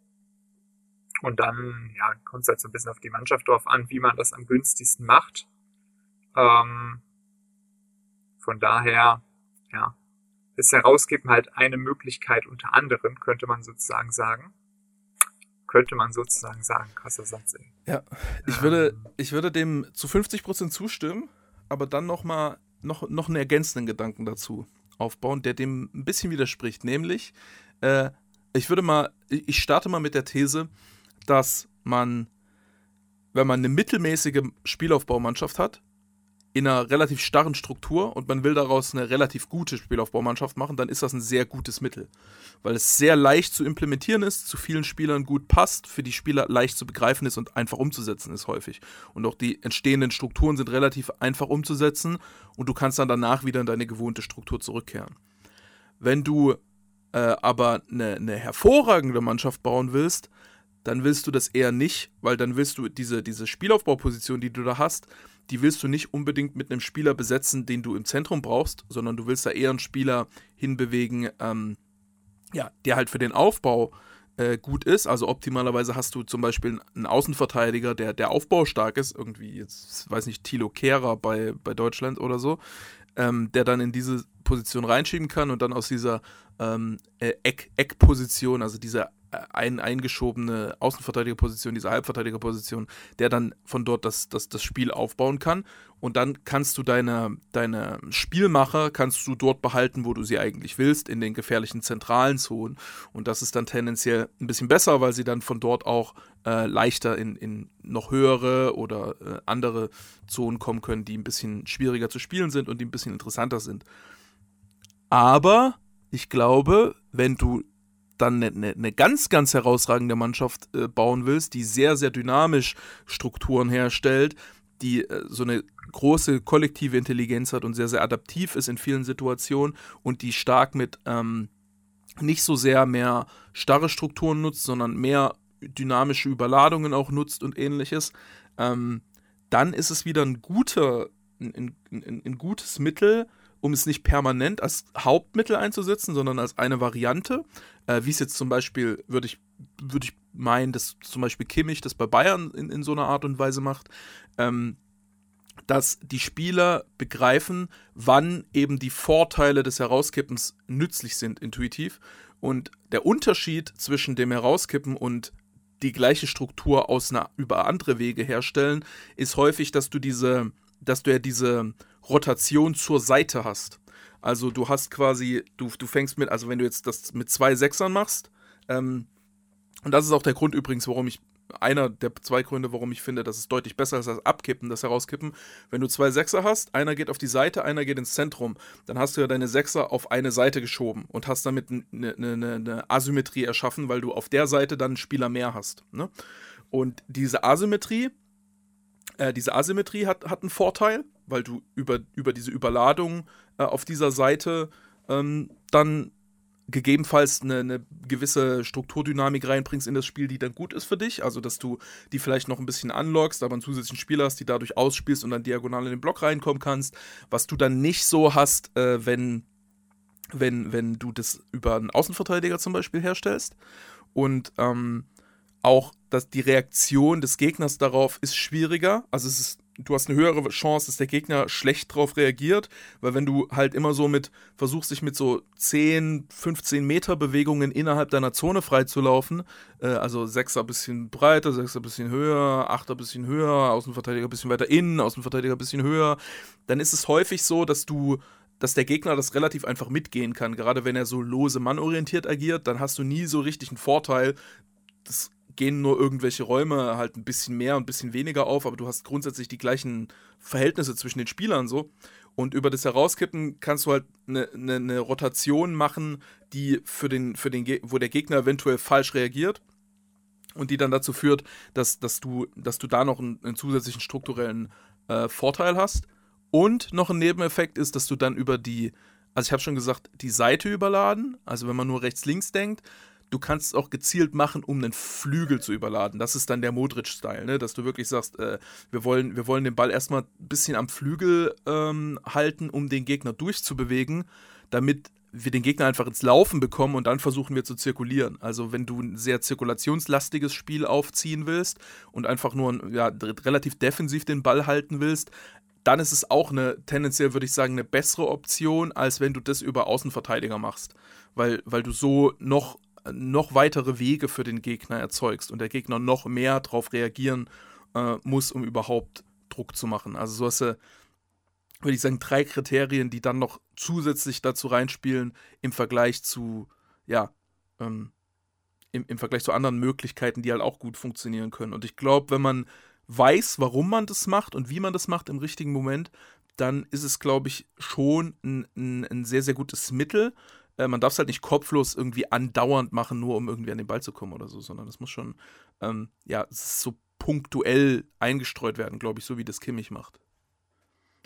Und dann, ja, kommt es halt so ein bisschen auf die Mannschaft drauf an, wie man das am günstigsten macht. Ähm, von daher, ja, ist Herauskippen halt eine Möglichkeit unter anderem, könnte man sozusagen sagen. Könnte man sozusagen sagen, krasser Satz, ey. Ja, ich würde, ich würde dem zu 50% zustimmen, aber dann nochmal noch, noch einen ergänzenden Gedanken dazu aufbauen, der dem ein bisschen widerspricht. Nämlich, äh, ich würde mal, ich starte mal mit der These, dass man, wenn man eine mittelmäßige Spielaufbaumannschaft hat, in einer relativ starren Struktur und man will daraus eine relativ gute Spielaufbaumannschaft machen, dann ist das ein sehr gutes Mittel. Weil es sehr leicht zu implementieren ist, zu vielen Spielern gut passt, für die Spieler leicht zu begreifen ist und einfach umzusetzen ist häufig. Und auch die entstehenden Strukturen sind relativ einfach umzusetzen und du kannst dann danach wieder in deine gewohnte Struktur zurückkehren. Wenn du äh, aber eine, eine hervorragende Mannschaft bauen willst, dann willst du das eher nicht, weil dann willst du diese, diese Spielaufbauposition, die du da hast, die willst du nicht unbedingt mit einem Spieler besetzen, den du im Zentrum brauchst, sondern du willst da eher einen Spieler hinbewegen, ähm, ja, der halt für den Aufbau äh, gut ist. Also optimalerweise hast du zum Beispiel einen Außenverteidiger, der, der aufbaustark ist, irgendwie, jetzt weiß nicht, Thilo Kehrer bei, bei Deutschland oder so, ähm, der dann in diese Position reinschieben kann und dann aus dieser ähm, äh, Eck, Eckposition, also dieser ein, eingeschobene Außenverteidigerposition, diese Halbverteidigerposition, der dann von dort das, das, das Spiel aufbauen kann. Und dann kannst du deine, deine Spielmacher, kannst du dort behalten, wo du sie eigentlich willst, in den gefährlichen zentralen Zonen. Und das ist dann tendenziell ein bisschen besser, weil sie dann von dort auch äh, leichter in, in noch höhere oder äh, andere Zonen kommen können, die ein bisschen schwieriger zu spielen sind und die ein bisschen interessanter sind. Aber ich glaube, wenn du dann eine, eine, ganz, ganz herausragende Mannschaft äh, bauen willst, die sehr, sehr dynamisch Strukturen herstellt, die äh, so eine große kollektive Intelligenz hat und sehr, sehr adaptiv ist in vielen Situationen und die stark mit ähm, nicht so sehr mehr starre Strukturen nutzt, sondern mehr dynamische Überladungen auch nutzt und ähnliches, ähm, dann ist es wieder ein guter, ein, ein, ein gutes Mittel, um es nicht permanent als Hauptmittel einzusetzen, sondern als eine Variante. Äh, Wie es jetzt zum Beispiel, würde ich, würd ich meinen, dass zum Beispiel Kimmich das bei Bayern in, in so einer Art und Weise macht. Ähm, dass die Spieler begreifen, wann eben die Vorteile des Herauskippens nützlich sind, intuitiv. Und der Unterschied zwischen dem Herauskippen und die gleiche Struktur aus einer, über andere Wege herstellen, ist häufig, dass du diese, dass du ja diese Rotation zur Seite hast. Also du hast quasi, du, du fängst mit, also wenn du jetzt das mit zwei Sechsern machst, ähm, und das ist auch der Grund übrigens, warum ich, einer der zwei Gründe, warum ich finde, dass es deutlich besser ist als Abkippen, das Herauskippen. Wenn du zwei Sechser hast, einer geht auf die Seite, einer geht ins Zentrum, dann hast du ja deine Sechser auf eine Seite geschoben und hast damit eine, eine, eine Asymmetrie erschaffen, weil du auf der Seite dann einen Spieler mehr hast. Ne? Und diese Asymmetrie, äh, diese Asymmetrie hat, hat einen Vorteil, weil du über, über diese Überladung äh, auf dieser Seite ähm, dann gegebenenfalls eine, eine, gewisse Strukturdynamik reinbringst in das Spiel, die dann gut ist für dich. Also, dass du die vielleicht noch ein bisschen anlockst, aber einen zusätzlichen Spieler hast, die dadurch ausspielst und dann diagonal in den Block reinkommen kannst. Was du dann nicht so hast, äh, wenn, wenn, wenn du das über einen Außenverteidiger zum Beispiel herstellst. Und ähm, auch dass die Reaktion des Gegners darauf ist schwieriger. Also es ist, du hast eine höhere Chance, dass der Gegner schlecht darauf reagiert, weil wenn du halt immer so mit, versuchst dich mit so 10, 15 Meter Bewegungen innerhalb deiner Zone freizulaufen, äh, also Sechser ein bisschen breiter, Sechser ein bisschen höher, Achter ein bisschen höher, Außenverteidiger bisschen weiter innen, Außenverteidiger bisschen höher, dann ist es häufig so, dass du dass der Gegner das relativ einfach mitgehen kann. Gerade wenn er so lose Mann-orientiert agiert, dann hast du nie so richtig einen Vorteil. Das gehen nur irgendwelche Räume halt ein bisschen mehr und ein bisschen weniger auf, aber du hast grundsätzlich die gleichen Verhältnisse zwischen den Spielern so. Und über das Herauskippen kannst du halt eine ne, ne Rotation machen, die für den, für den, wo der Gegner eventuell falsch reagiert und die dann dazu führt, dass, dass, du, dass du da noch einen, einen zusätzlichen strukturellen äh, Vorteil hast. Und noch ein Nebeneffekt ist, dass du dann über die, also ich habe schon gesagt, die Seite überladen, also wenn man nur rechts-links denkt, du kannst es auch gezielt machen, um einen Flügel zu überladen. Das ist dann der Modric-Style, ne? dass du wirklich sagst, äh, wir, wollen, wir wollen den Ball erstmal ein bisschen am Flügel ähm, halten, um den Gegner durchzubewegen, damit wir den Gegner einfach ins Laufen bekommen und dann versuchen wir zu zirkulieren. Also wenn du ein sehr zirkulationslastiges Spiel aufziehen willst und einfach nur ja, relativ defensiv den Ball halten willst, dann ist es auch eine tendenziell, würde ich sagen, eine bessere Option, als wenn du das über Außenverteidiger machst. Weil, weil du so noch, noch weitere Wege für den Gegner erzeugst und der Gegner noch mehr darauf reagieren äh, muss, um überhaupt Druck zu machen. Also so hast du, würde ich sagen, drei Kriterien, die dann noch zusätzlich dazu reinspielen im Vergleich zu, ja, ähm, im, im Vergleich zu anderen Möglichkeiten, die halt auch gut funktionieren können. Und ich glaube, wenn man weiß, warum man das macht und wie man das macht im richtigen Moment, dann ist es, glaube ich, schon ein, ein, ein, sehr, sehr gutes Mittel. Äh, man darf es halt nicht kopflos irgendwie andauernd machen, nur um irgendwie an den Ball zu kommen oder so, sondern es muss schon, ähm, ja, so punktuell eingestreut werden, glaube ich, so wie das Kimmich macht.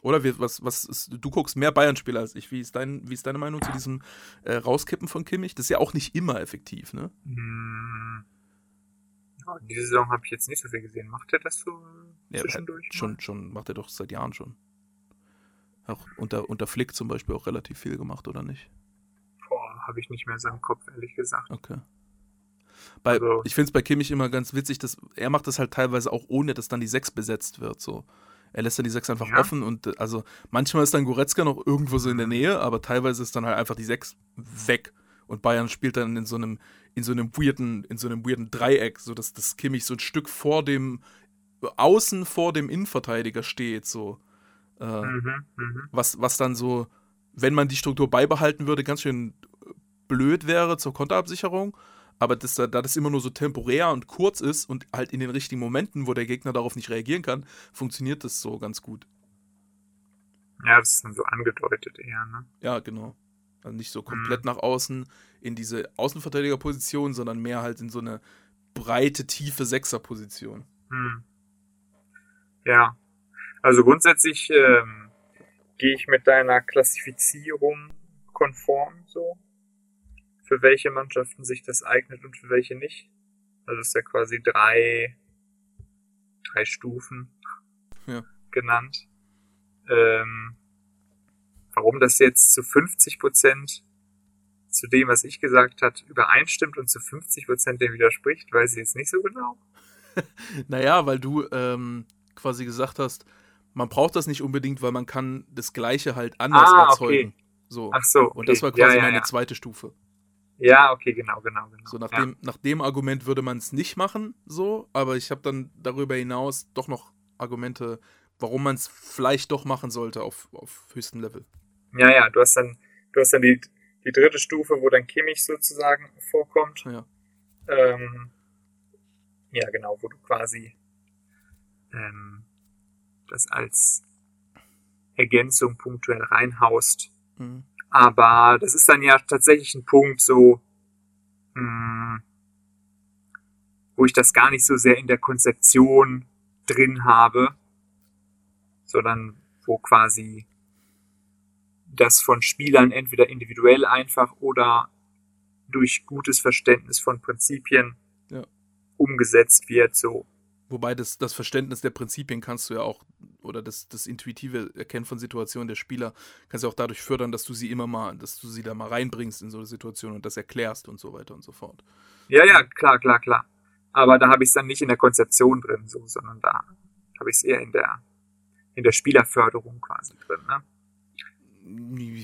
Oder wie, was, was ist, du guckst mehr Bayern-Spieler als ich. Wie ist, dein, wie ist deine Meinung zu diesem äh, Rauskippen von Kimmich? Das ist ja auch nicht immer effektiv, ne? Hm. Ja, diese Saison habe ich jetzt nicht so viel gesehen. Macht er das so ja, zwischendurch? Schon, schon, macht er doch seit Jahren schon. Auch unter, unter Flick zum Beispiel auch relativ viel gemacht, oder nicht? Habe ich nicht mehr so im Kopf, ehrlich gesagt. Okay. Bei, also, ich finde es bei Kimmich immer ganz witzig, dass er macht das halt teilweise auch ohne, dass dann die 6 besetzt wird. So. Er lässt dann die 6 einfach ja. offen und äh, also manchmal ist dann Goretzka noch irgendwo so in der Nähe, aber teilweise ist dann halt einfach die 6 weg. Und Bayern spielt dann in so einem, in so einem weirden, in so einem weirden Dreieck, so dass das Kimmich so ein Stück vor dem, außen vor dem Innenverteidiger steht, so. Äh, mhm, mh. was, was dann so, wenn man die Struktur beibehalten würde, ganz schön blöd wäre zur Konterabsicherung. Aber das, da das immer nur so temporär und kurz ist und halt in den richtigen Momenten, wo der Gegner darauf nicht reagieren kann, funktioniert das so ganz gut. Ja, das ist dann so angedeutet eher, ne? Ja, genau. Also nicht so komplett mhm. nach außen in diese Außenverteidigerposition, sondern mehr halt in so eine breite, tiefe Sechserposition. Mhm. Ja. Also grundsätzlich ähm, gehe ich mit deiner Klassifizierung konform so. Für welche Mannschaften sich das eignet und für welche nicht. Also ist ja quasi drei, drei Stufen ja. genannt. Ähm, Warum das jetzt zu 50 Prozent zu dem, was ich gesagt hat, übereinstimmt und zu 50 Prozent dem widerspricht, weiß ich jetzt nicht so genau. naja, weil du ähm, quasi gesagt hast, man braucht das nicht unbedingt, weil man kann das Gleiche halt anders ah, erzeugen. Okay. So. Ach so. Okay. Und das war quasi ja, ja, meine ja. zweite Stufe. Ja, okay, genau, genau, genau. So nach, dem, nach dem Argument würde man es nicht machen, so, aber ich habe dann darüber hinaus doch noch Argumente, warum man es vielleicht doch machen sollte auf, auf höchstem Level. Ja, ja, du hast dann, du hast dann die, die dritte Stufe, wo dann Kimmich sozusagen vorkommt. Ja. Ähm, ja, genau, wo du quasi ähm, das als Ergänzung punktuell reinhaust. Mhm. Aber das ist dann ja tatsächlich ein Punkt so, mh, hm, wo ich das gar nicht so sehr in der Konzeption drin habe, sondern wo quasi das von Spielern entweder individuell einfach oder durch gutes Verständnis von Prinzipien ja. umgesetzt wird, so. Wobei das, das Verständnis der Prinzipien kannst du ja auch, oder das, das intuitive Erkennen von Situationen der Spieler, kannst du auch dadurch fördern, dass du sie immer mal, dass du sie da mal reinbringst in so eine Situation und das erklärst und so weiter und so fort. Ja, ja, klar, klar, klar. Aber da habe ich es dann nicht in der Konzeption drin, so, sondern da habe ich es eher in der, in der Spielerförderung quasi drin, ne?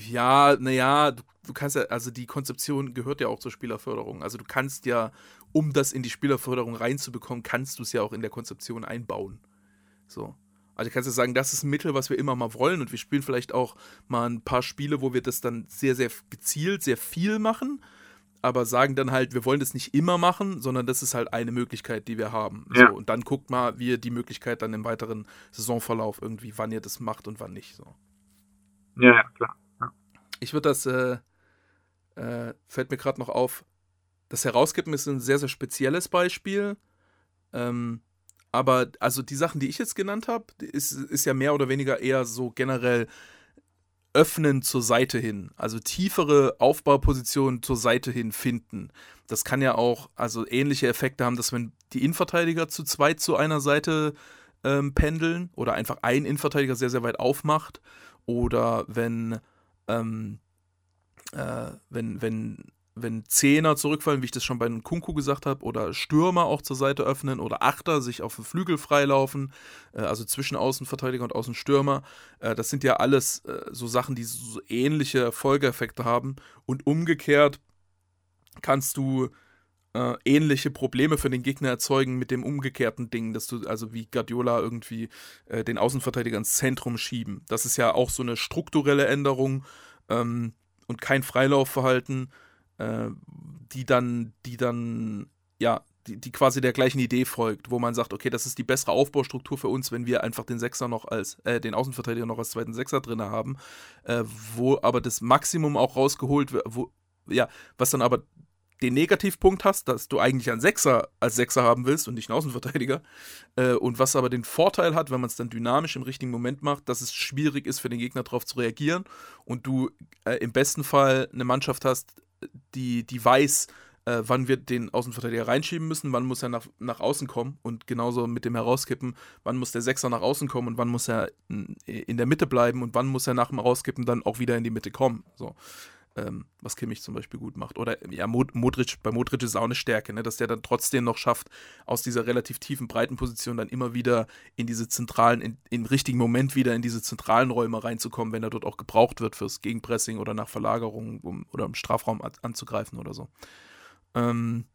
Ja, naja, du, du kannst ja, also die Konzeption gehört ja auch zur Spielerförderung. Also du kannst ja, um das in die Spielerförderung reinzubekommen, kannst du es ja auch in der Konzeption einbauen. So. Also kannst du sagen, das ist ein Mittel, was wir immer mal wollen und wir spielen vielleicht auch mal ein paar Spiele, wo wir das dann sehr, sehr gezielt, sehr viel machen, aber sagen dann halt, wir wollen das nicht immer machen, sondern das ist halt eine Möglichkeit, die wir haben. Ja. So, und dann guckt mal, wie ihr die Möglichkeit dann im weiteren Saisonverlauf irgendwie, wann ihr das macht und wann nicht. So. Ja, ja, klar. Ja. Ich würde das, äh, äh, fällt mir gerade noch auf, das Herauskippen ist ein sehr, sehr spezielles Beispiel. Ähm, aber also die Sachen, die ich jetzt genannt habe, ist, ist ja mehr oder weniger eher so generell öffnen zur Seite hin, also tiefere Aufbaupositionen zur Seite hin finden. Das kann ja auch also ähnliche Effekte haben, dass wenn die Innenverteidiger zu zweit zu einer Seite ähm, pendeln oder einfach ein Innenverteidiger sehr, sehr weit aufmacht oder wenn, ähm, äh, wenn, wenn wenn Zehner zurückfallen, wie ich das schon bei Kunku gesagt habe, oder Stürmer auch zur Seite öffnen oder Achter sich auf den Flügel freilaufen, äh, also zwischen Außenverteidiger und Außenstürmer. Äh, das sind ja alles äh, so Sachen, die so ähnliche Folgeeffekte haben. Und umgekehrt kannst du äh, ähnliche Probleme für den Gegner erzeugen mit dem umgekehrten Ding, dass du, also wie Guardiola irgendwie äh, den Außenverteidiger ins Zentrum schieben. Das ist ja auch so eine strukturelle Änderung ähm, und kein Freilaufverhalten äh, die dann, die dann, ja, die, die quasi der gleichen Idee folgt, wo man sagt, okay, das ist die bessere Aufbaustruktur für uns, wenn wir einfach den Sechser noch als, äh, den Außenverteidiger noch als zweiten Sechser drin haben, äh, wo aber das Maximum auch rausgeholt wird, wo, ja, was dann aber den Negativpunkt hast, dass du eigentlich einen Sechser als Sechser haben willst und nicht einen Außenverteidiger. Äh, und was aber den Vorteil hat, wenn man es dann dynamisch im richtigen Moment macht, dass es schwierig ist für den Gegner darauf zu reagieren und du äh, im besten Fall eine Mannschaft hast, die, die weiß, äh, wann wir den Außenverteidiger reinschieben müssen, wann muss er nach, nach außen kommen und genauso mit dem Herauskippen, wann muss der Sechser nach außen kommen und wann muss er in der Mitte bleiben und wann muss er nach dem Herauskippen dann auch wieder in die Mitte kommen. So ähm, was Kimmich zum Beispiel gut macht. Oder ja, Modric, bei Modric ist auch eine Stärke, ne, dass der dann trotzdem noch schafft, aus dieser relativ tiefen, breiten Position dann immer wieder in diese zentralen, in, im richtigen Moment wieder in diese zentralen Räume reinzukommen, wenn er dort auch gebraucht wird fürs Gegenpressing oder nach Verlagerung um, oder im Strafraum anzugreifen oder so. Ähm,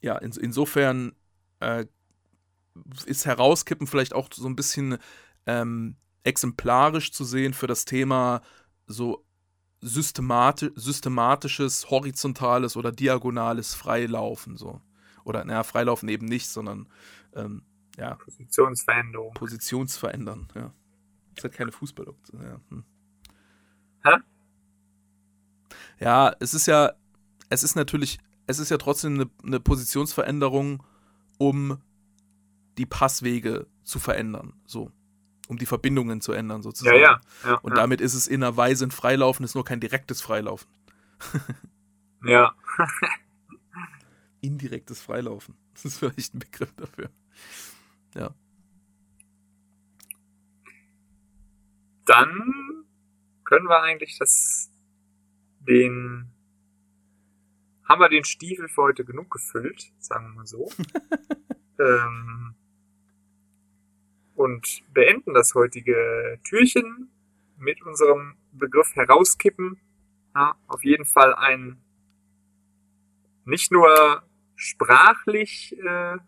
ja, in, insofern äh, ist Herauskippen vielleicht auch so ein bisschen ähm, exemplarisch zu sehen für das Thema so systemati systematisches, horizontales oder diagonales Freilaufen. So. Oder, naja, Freilaufen eben nicht, sondern ähm, ja. Positionsveränderung. Positionsverändern, ja. Das ist halt keine Fußballoption. Ja. Hm. Hä? Ja, es ist ja, es ist natürlich, es ist ja trotzdem eine, eine Positionsveränderung, um die Passwege zu verändern. So um die Verbindungen zu ändern, sozusagen. Ja, ja. ja und damit ist es in einer Weise ein Freilaufen, ist nur kein direktes Freilaufen. ja. Indirektes Freilaufen. Das ist vielleicht ein Begriff dafür. Ja. Dann können wir eigentlich das den haben wir den Stiefel für heute genug gefüllt, sagen wir mal so. ähm, und beenden das heutige Türchen mit unserem Begriff herauskippen. Ja, auf jeden Fall ein nicht nur sprachlich äh,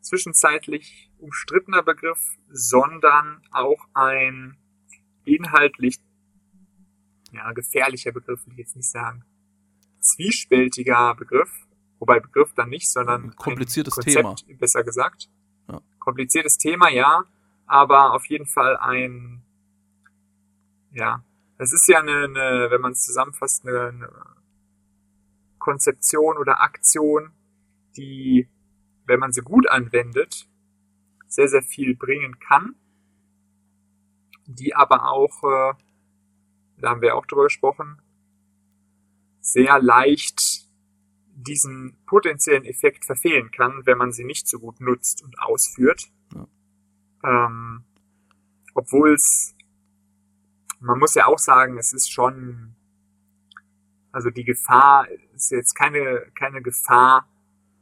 zwischenzeitlich umstrittener Begriff, sondern auch ein inhaltlich ja, gefährlicher Begriff, will ich jetzt nicht sagen. Zwiespältiger Begriff, wobei Begriff dann nicht, sondern ein kompliziertes ein Konzept, Thema. Besser gesagt. Ja. Kompliziertes Thema, ja, aber auf jeden Fall ein, ja, es ist ja eine, eine wenn man es zusammenfasst, eine, eine Konzeption oder Aktion, die, wenn man sie gut anwendet, sehr, sehr viel bringen kann, die aber auch, äh, da haben wir auch drüber gesprochen, sehr leicht diesen potenziellen Effekt verfehlen kann, wenn man sie nicht so gut nutzt und ausführt. Ähm, Obwohl es, man muss ja auch sagen, es ist schon, also die Gefahr ist jetzt keine, keine Gefahr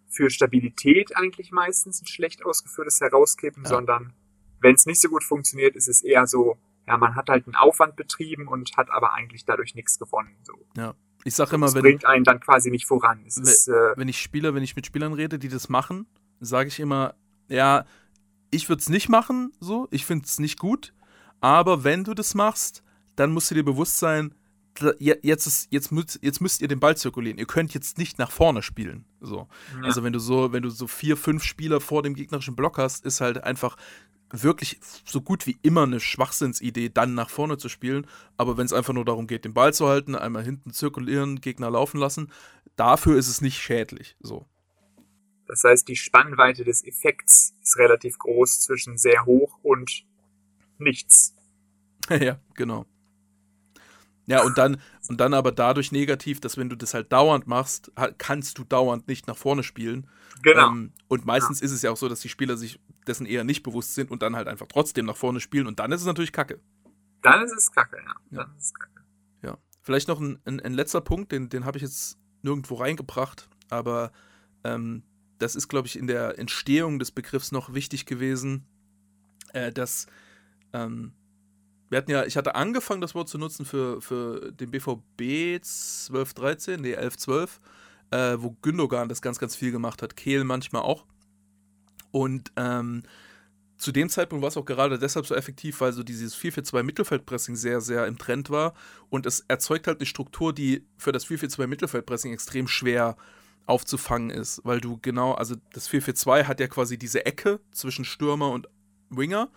für Stabilität eigentlich meistens ein schlecht ausgeführtes Herauskippen, ja. sondern wenn es nicht so gut funktioniert, ist es eher so, ja, man hat halt einen Aufwand betrieben und hat aber eigentlich dadurch nichts gewonnen. So. Ja. Ich sag immer, das wenn. bringt einen dann quasi nicht voran. Es wenn, ist, äh, wenn ich Spieler, wenn ich mit Spielern rede, die das machen, sage ich immer, ja, ich würde es nicht machen, so, ich finde es nicht gut, aber wenn du das machst, dann musst du dir bewusst sein, jetzt, ist, jetzt, müsst, jetzt müsst ihr den Ball zirkulieren. Ihr könnt jetzt nicht nach vorne spielen. So. Ja. Also wenn du so, wenn du so vier, fünf Spieler vor dem gegnerischen Block hast, ist halt einfach wirklich so gut wie immer eine Schwachsinnsidee, dann nach vorne zu spielen. Aber wenn es einfach nur darum geht, den Ball zu halten, einmal hinten zirkulieren, Gegner laufen lassen, dafür ist es nicht schädlich. So. Das heißt, die Spannweite des Effekts ist relativ groß zwischen sehr hoch und nichts. ja, genau. Ja, und dann, und dann aber dadurch negativ, dass wenn du das halt dauernd machst, kannst du dauernd nicht nach vorne spielen. Genau. Ähm, und meistens ja. ist es ja auch so, dass die Spieler sich dessen eher nicht bewusst sind und dann halt einfach trotzdem nach vorne spielen und dann ist es natürlich kacke. Dann ist es kacke, ja. ja. Dann ist es kacke. Ja. Vielleicht noch ein, ein, ein letzter Punkt, den, den habe ich jetzt nirgendwo reingebracht, aber ähm, das ist, glaube ich, in der Entstehung des Begriffs noch wichtig gewesen, äh, dass ähm, wir hatten ja, ich hatte angefangen, das Wort zu nutzen für, für den BVB 1213, nee, 1112, äh, wo Gündogan das ganz, ganz viel gemacht hat, Kehl manchmal auch. Und ähm, zu dem Zeitpunkt war es auch gerade deshalb so effektiv, weil so dieses 4-4-2 Mittelfeldpressing sehr, sehr im Trend war. Und es erzeugt halt eine Struktur, die für das 4-4-2 Mittelfeldpressing extrem schwer aufzufangen ist. Weil du genau, also das 4-4-2 hat ja quasi diese Ecke zwischen Stürmer und Winger.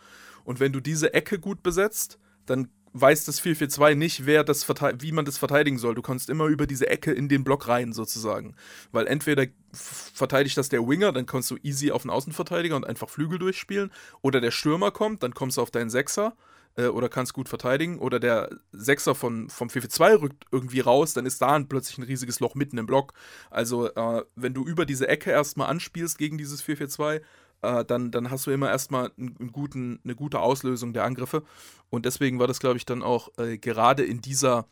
Und wenn du diese Ecke gut besetzt, dann weiß das 4-4-2 nicht, wer das wie man das verteidigen soll. Du kannst immer über diese Ecke in den Block rein, sozusagen. Weil entweder verteidigt das der Winger, dann kommst du easy auf den Außenverteidiger und einfach Flügel durchspielen. Oder der Stürmer kommt, dann kommst du auf deinen Sechser äh, oder kannst gut verteidigen. Oder der Sechser von, vom 4-4-2 rückt irgendwie raus, dann ist da plötzlich ein riesiges Loch mitten im Block. Also, äh, wenn du über diese Ecke erstmal anspielst gegen dieses 4-4-2, äh, dann, dann hast du immer erstmal einen guten, eine gute Auslösung der Angriffe. Und deswegen war das, glaube ich, dann auch äh, gerade in dieser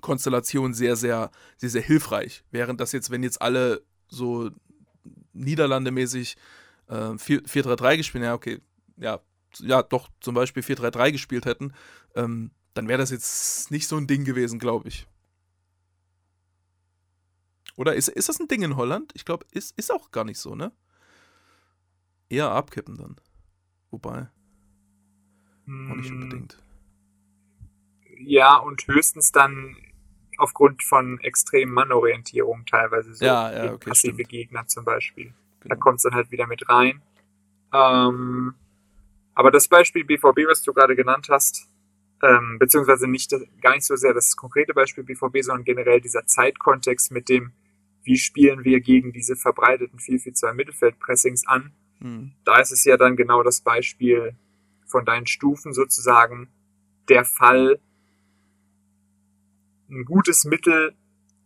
Konstellation sehr, sehr, sehr, sehr hilfreich. Während das jetzt, wenn jetzt alle so niederlandemäßig äh, 4-3-3 gespielt, ja, okay, ja, ja, doch zum Beispiel 4-3-3 gespielt hätten, ähm, dann wäre das jetzt nicht so ein Ding gewesen, glaube ich. Oder ist, ist das ein Ding in Holland? Ich glaube, ist, ist auch gar nicht so, ne? eher abkippen dann. Wobei. Mm. Auch nicht hm. unbedingt. Ja, und höchstens dann aufgrund von extremen Mannorientierung teilweise so. Ja, ja, okay, passive stimmt. Gegner zum Beispiel. Genau. Da kommt es dann halt wieder mit rein. Ähm, aber das Beispiel BVB, was du gerade genannt hast, ähm, beziehungsweise nicht gar nicht so sehr das konkrete Beispiel BVB, sondern generell dieser Zeitkontext mit dem, wie spielen wir gegen diese verbreiteten 4-4-2 Mittelfeldpressings an, Mhm. Da ist es ja dann genau das Beispiel von deinen Stufen sozusagen der Fall, ein gutes Mittel,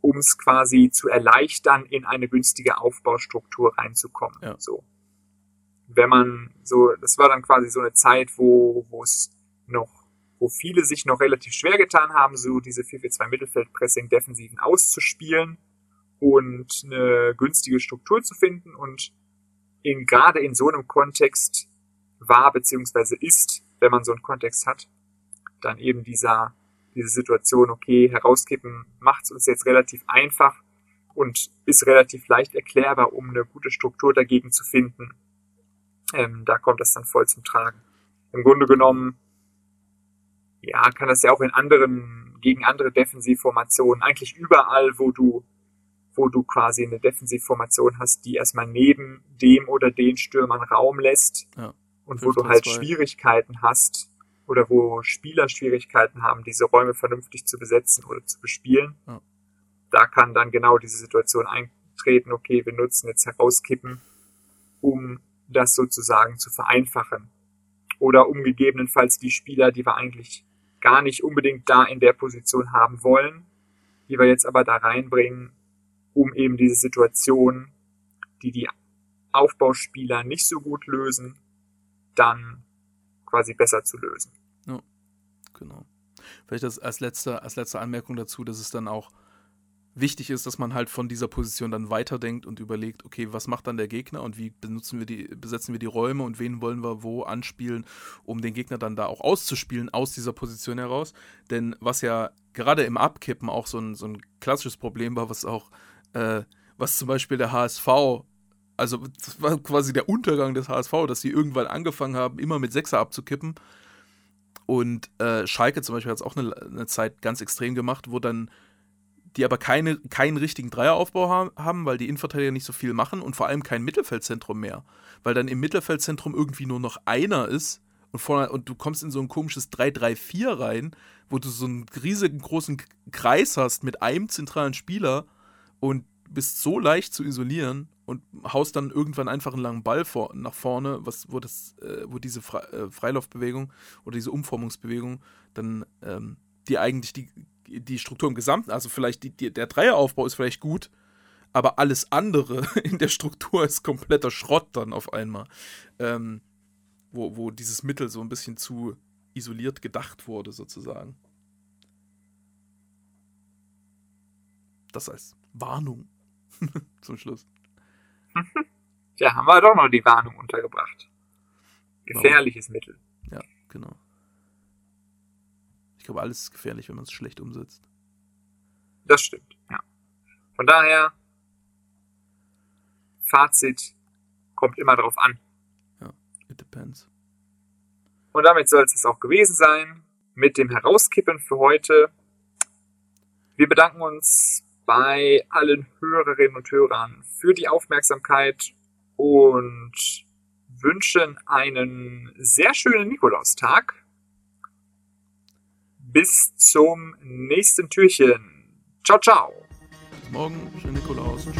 um es quasi zu erleichtern, in eine günstige Aufbaustruktur reinzukommen. Ja. So. Wenn man so, das war dann quasi so eine Zeit, wo, wo es noch, wo viele sich noch relativ schwer getan haben, so diese 4-4-2 Mittelfeldpressing Defensiven auszuspielen und eine günstige Struktur zu finden und in, gerade in so einem Kontext war beziehungsweise ist, wenn man so einen Kontext hat, dann eben dieser, diese Situation, okay, herauskippen macht es uns jetzt relativ einfach und ist relativ leicht erklärbar, um eine gute Struktur dagegen zu finden. Ähm, da kommt das dann voll zum Tragen. Im Grunde genommen, ja, kann das ja auch in anderen, gegen andere Defensivformationen, eigentlich überall, wo du wo du quasi eine Defensivformation hast, die erstmal neben dem oder den Stürmern Raum lässt ja. und wo du halt Schwierigkeiten hast oder wo Spieler Schwierigkeiten haben, diese Räume vernünftig zu besetzen oder zu bespielen. Ja. Da kann dann genau diese Situation eintreten, okay, wir nutzen jetzt Herauskippen, um das sozusagen zu vereinfachen. Oder um gegebenenfalls die Spieler, die wir eigentlich gar nicht unbedingt da in der Position haben wollen, die wir jetzt aber da reinbringen, um eben diese Situation, die die Aufbauspieler nicht so gut lösen, dann quasi besser zu lösen. Ja, genau. Vielleicht als letzte, als letzte Anmerkung dazu, dass es dann auch wichtig ist, dass man halt von dieser Position dann weiterdenkt und überlegt, okay, was macht dann der Gegner und wie benutzen wir die, besetzen wir die Räume und wen wollen wir wo anspielen, um den Gegner dann da auch auszuspielen aus dieser Position heraus. Denn was ja gerade im Abkippen auch so ein, so ein klassisches Problem war, was auch äh, was zum Beispiel der HSV, also das war quasi der Untergang des HSV, dass sie irgendwann angefangen haben, immer mit Sechser abzukippen. Und äh, Schalke zum Beispiel hat es auch eine, eine, Zeit ganz extrem gemacht, wo dann die aber keine, keinen richtigen Dreieraufbau haben, weil die Innenverteidiger nicht so viel machen und vor allem kein Mittelfeldzentrum mehr. Weil dann im Mittelfeldzentrum irgendwie nur noch einer ist und, vorne, und du kommst in so ein komisches 3-3-4 rein, wo du so einen riesigen großen Kreis hast mit einem zentralen Spieler und bist so leicht zu isolieren und haust dann irgendwann einfach einen langen Ball vor, nach vorne, was, wo, das, äh, wo diese Fre äh, Freilaufbewegung oder diese Umformungsbewegung dann ähm, die eigentlich die, die Struktur im Gesamten, also vielleicht die, die, der Dreieraufbau ist vielleicht gut, aber alles andere in der Struktur ist kompletter Schrott dann auf einmal. Ähm, wo, wo dieses Mittel so ein bisschen zu isoliert gedacht wurde, sozusagen. Das als Warnung zum Schluss. Ja, haben wir doch noch die Warnung untergebracht. Gefährliches Mittel. Ja, genau. Glaube, alles ist gefährlich, wenn man es schlecht umsetzt. Das stimmt, ja. Von daher, Fazit kommt immer drauf an. Ja, it depends. Und damit soll es auch gewesen sein mit dem Herauskippen für heute. Wir bedanken uns bei allen Hörerinnen und Hörern für die Aufmerksamkeit und wünschen einen sehr schönen Nikolaustag. Bis zum nächsten Türchen. Ciao, ciao. Bis morgen, schönen Nikolaus. Tschüss.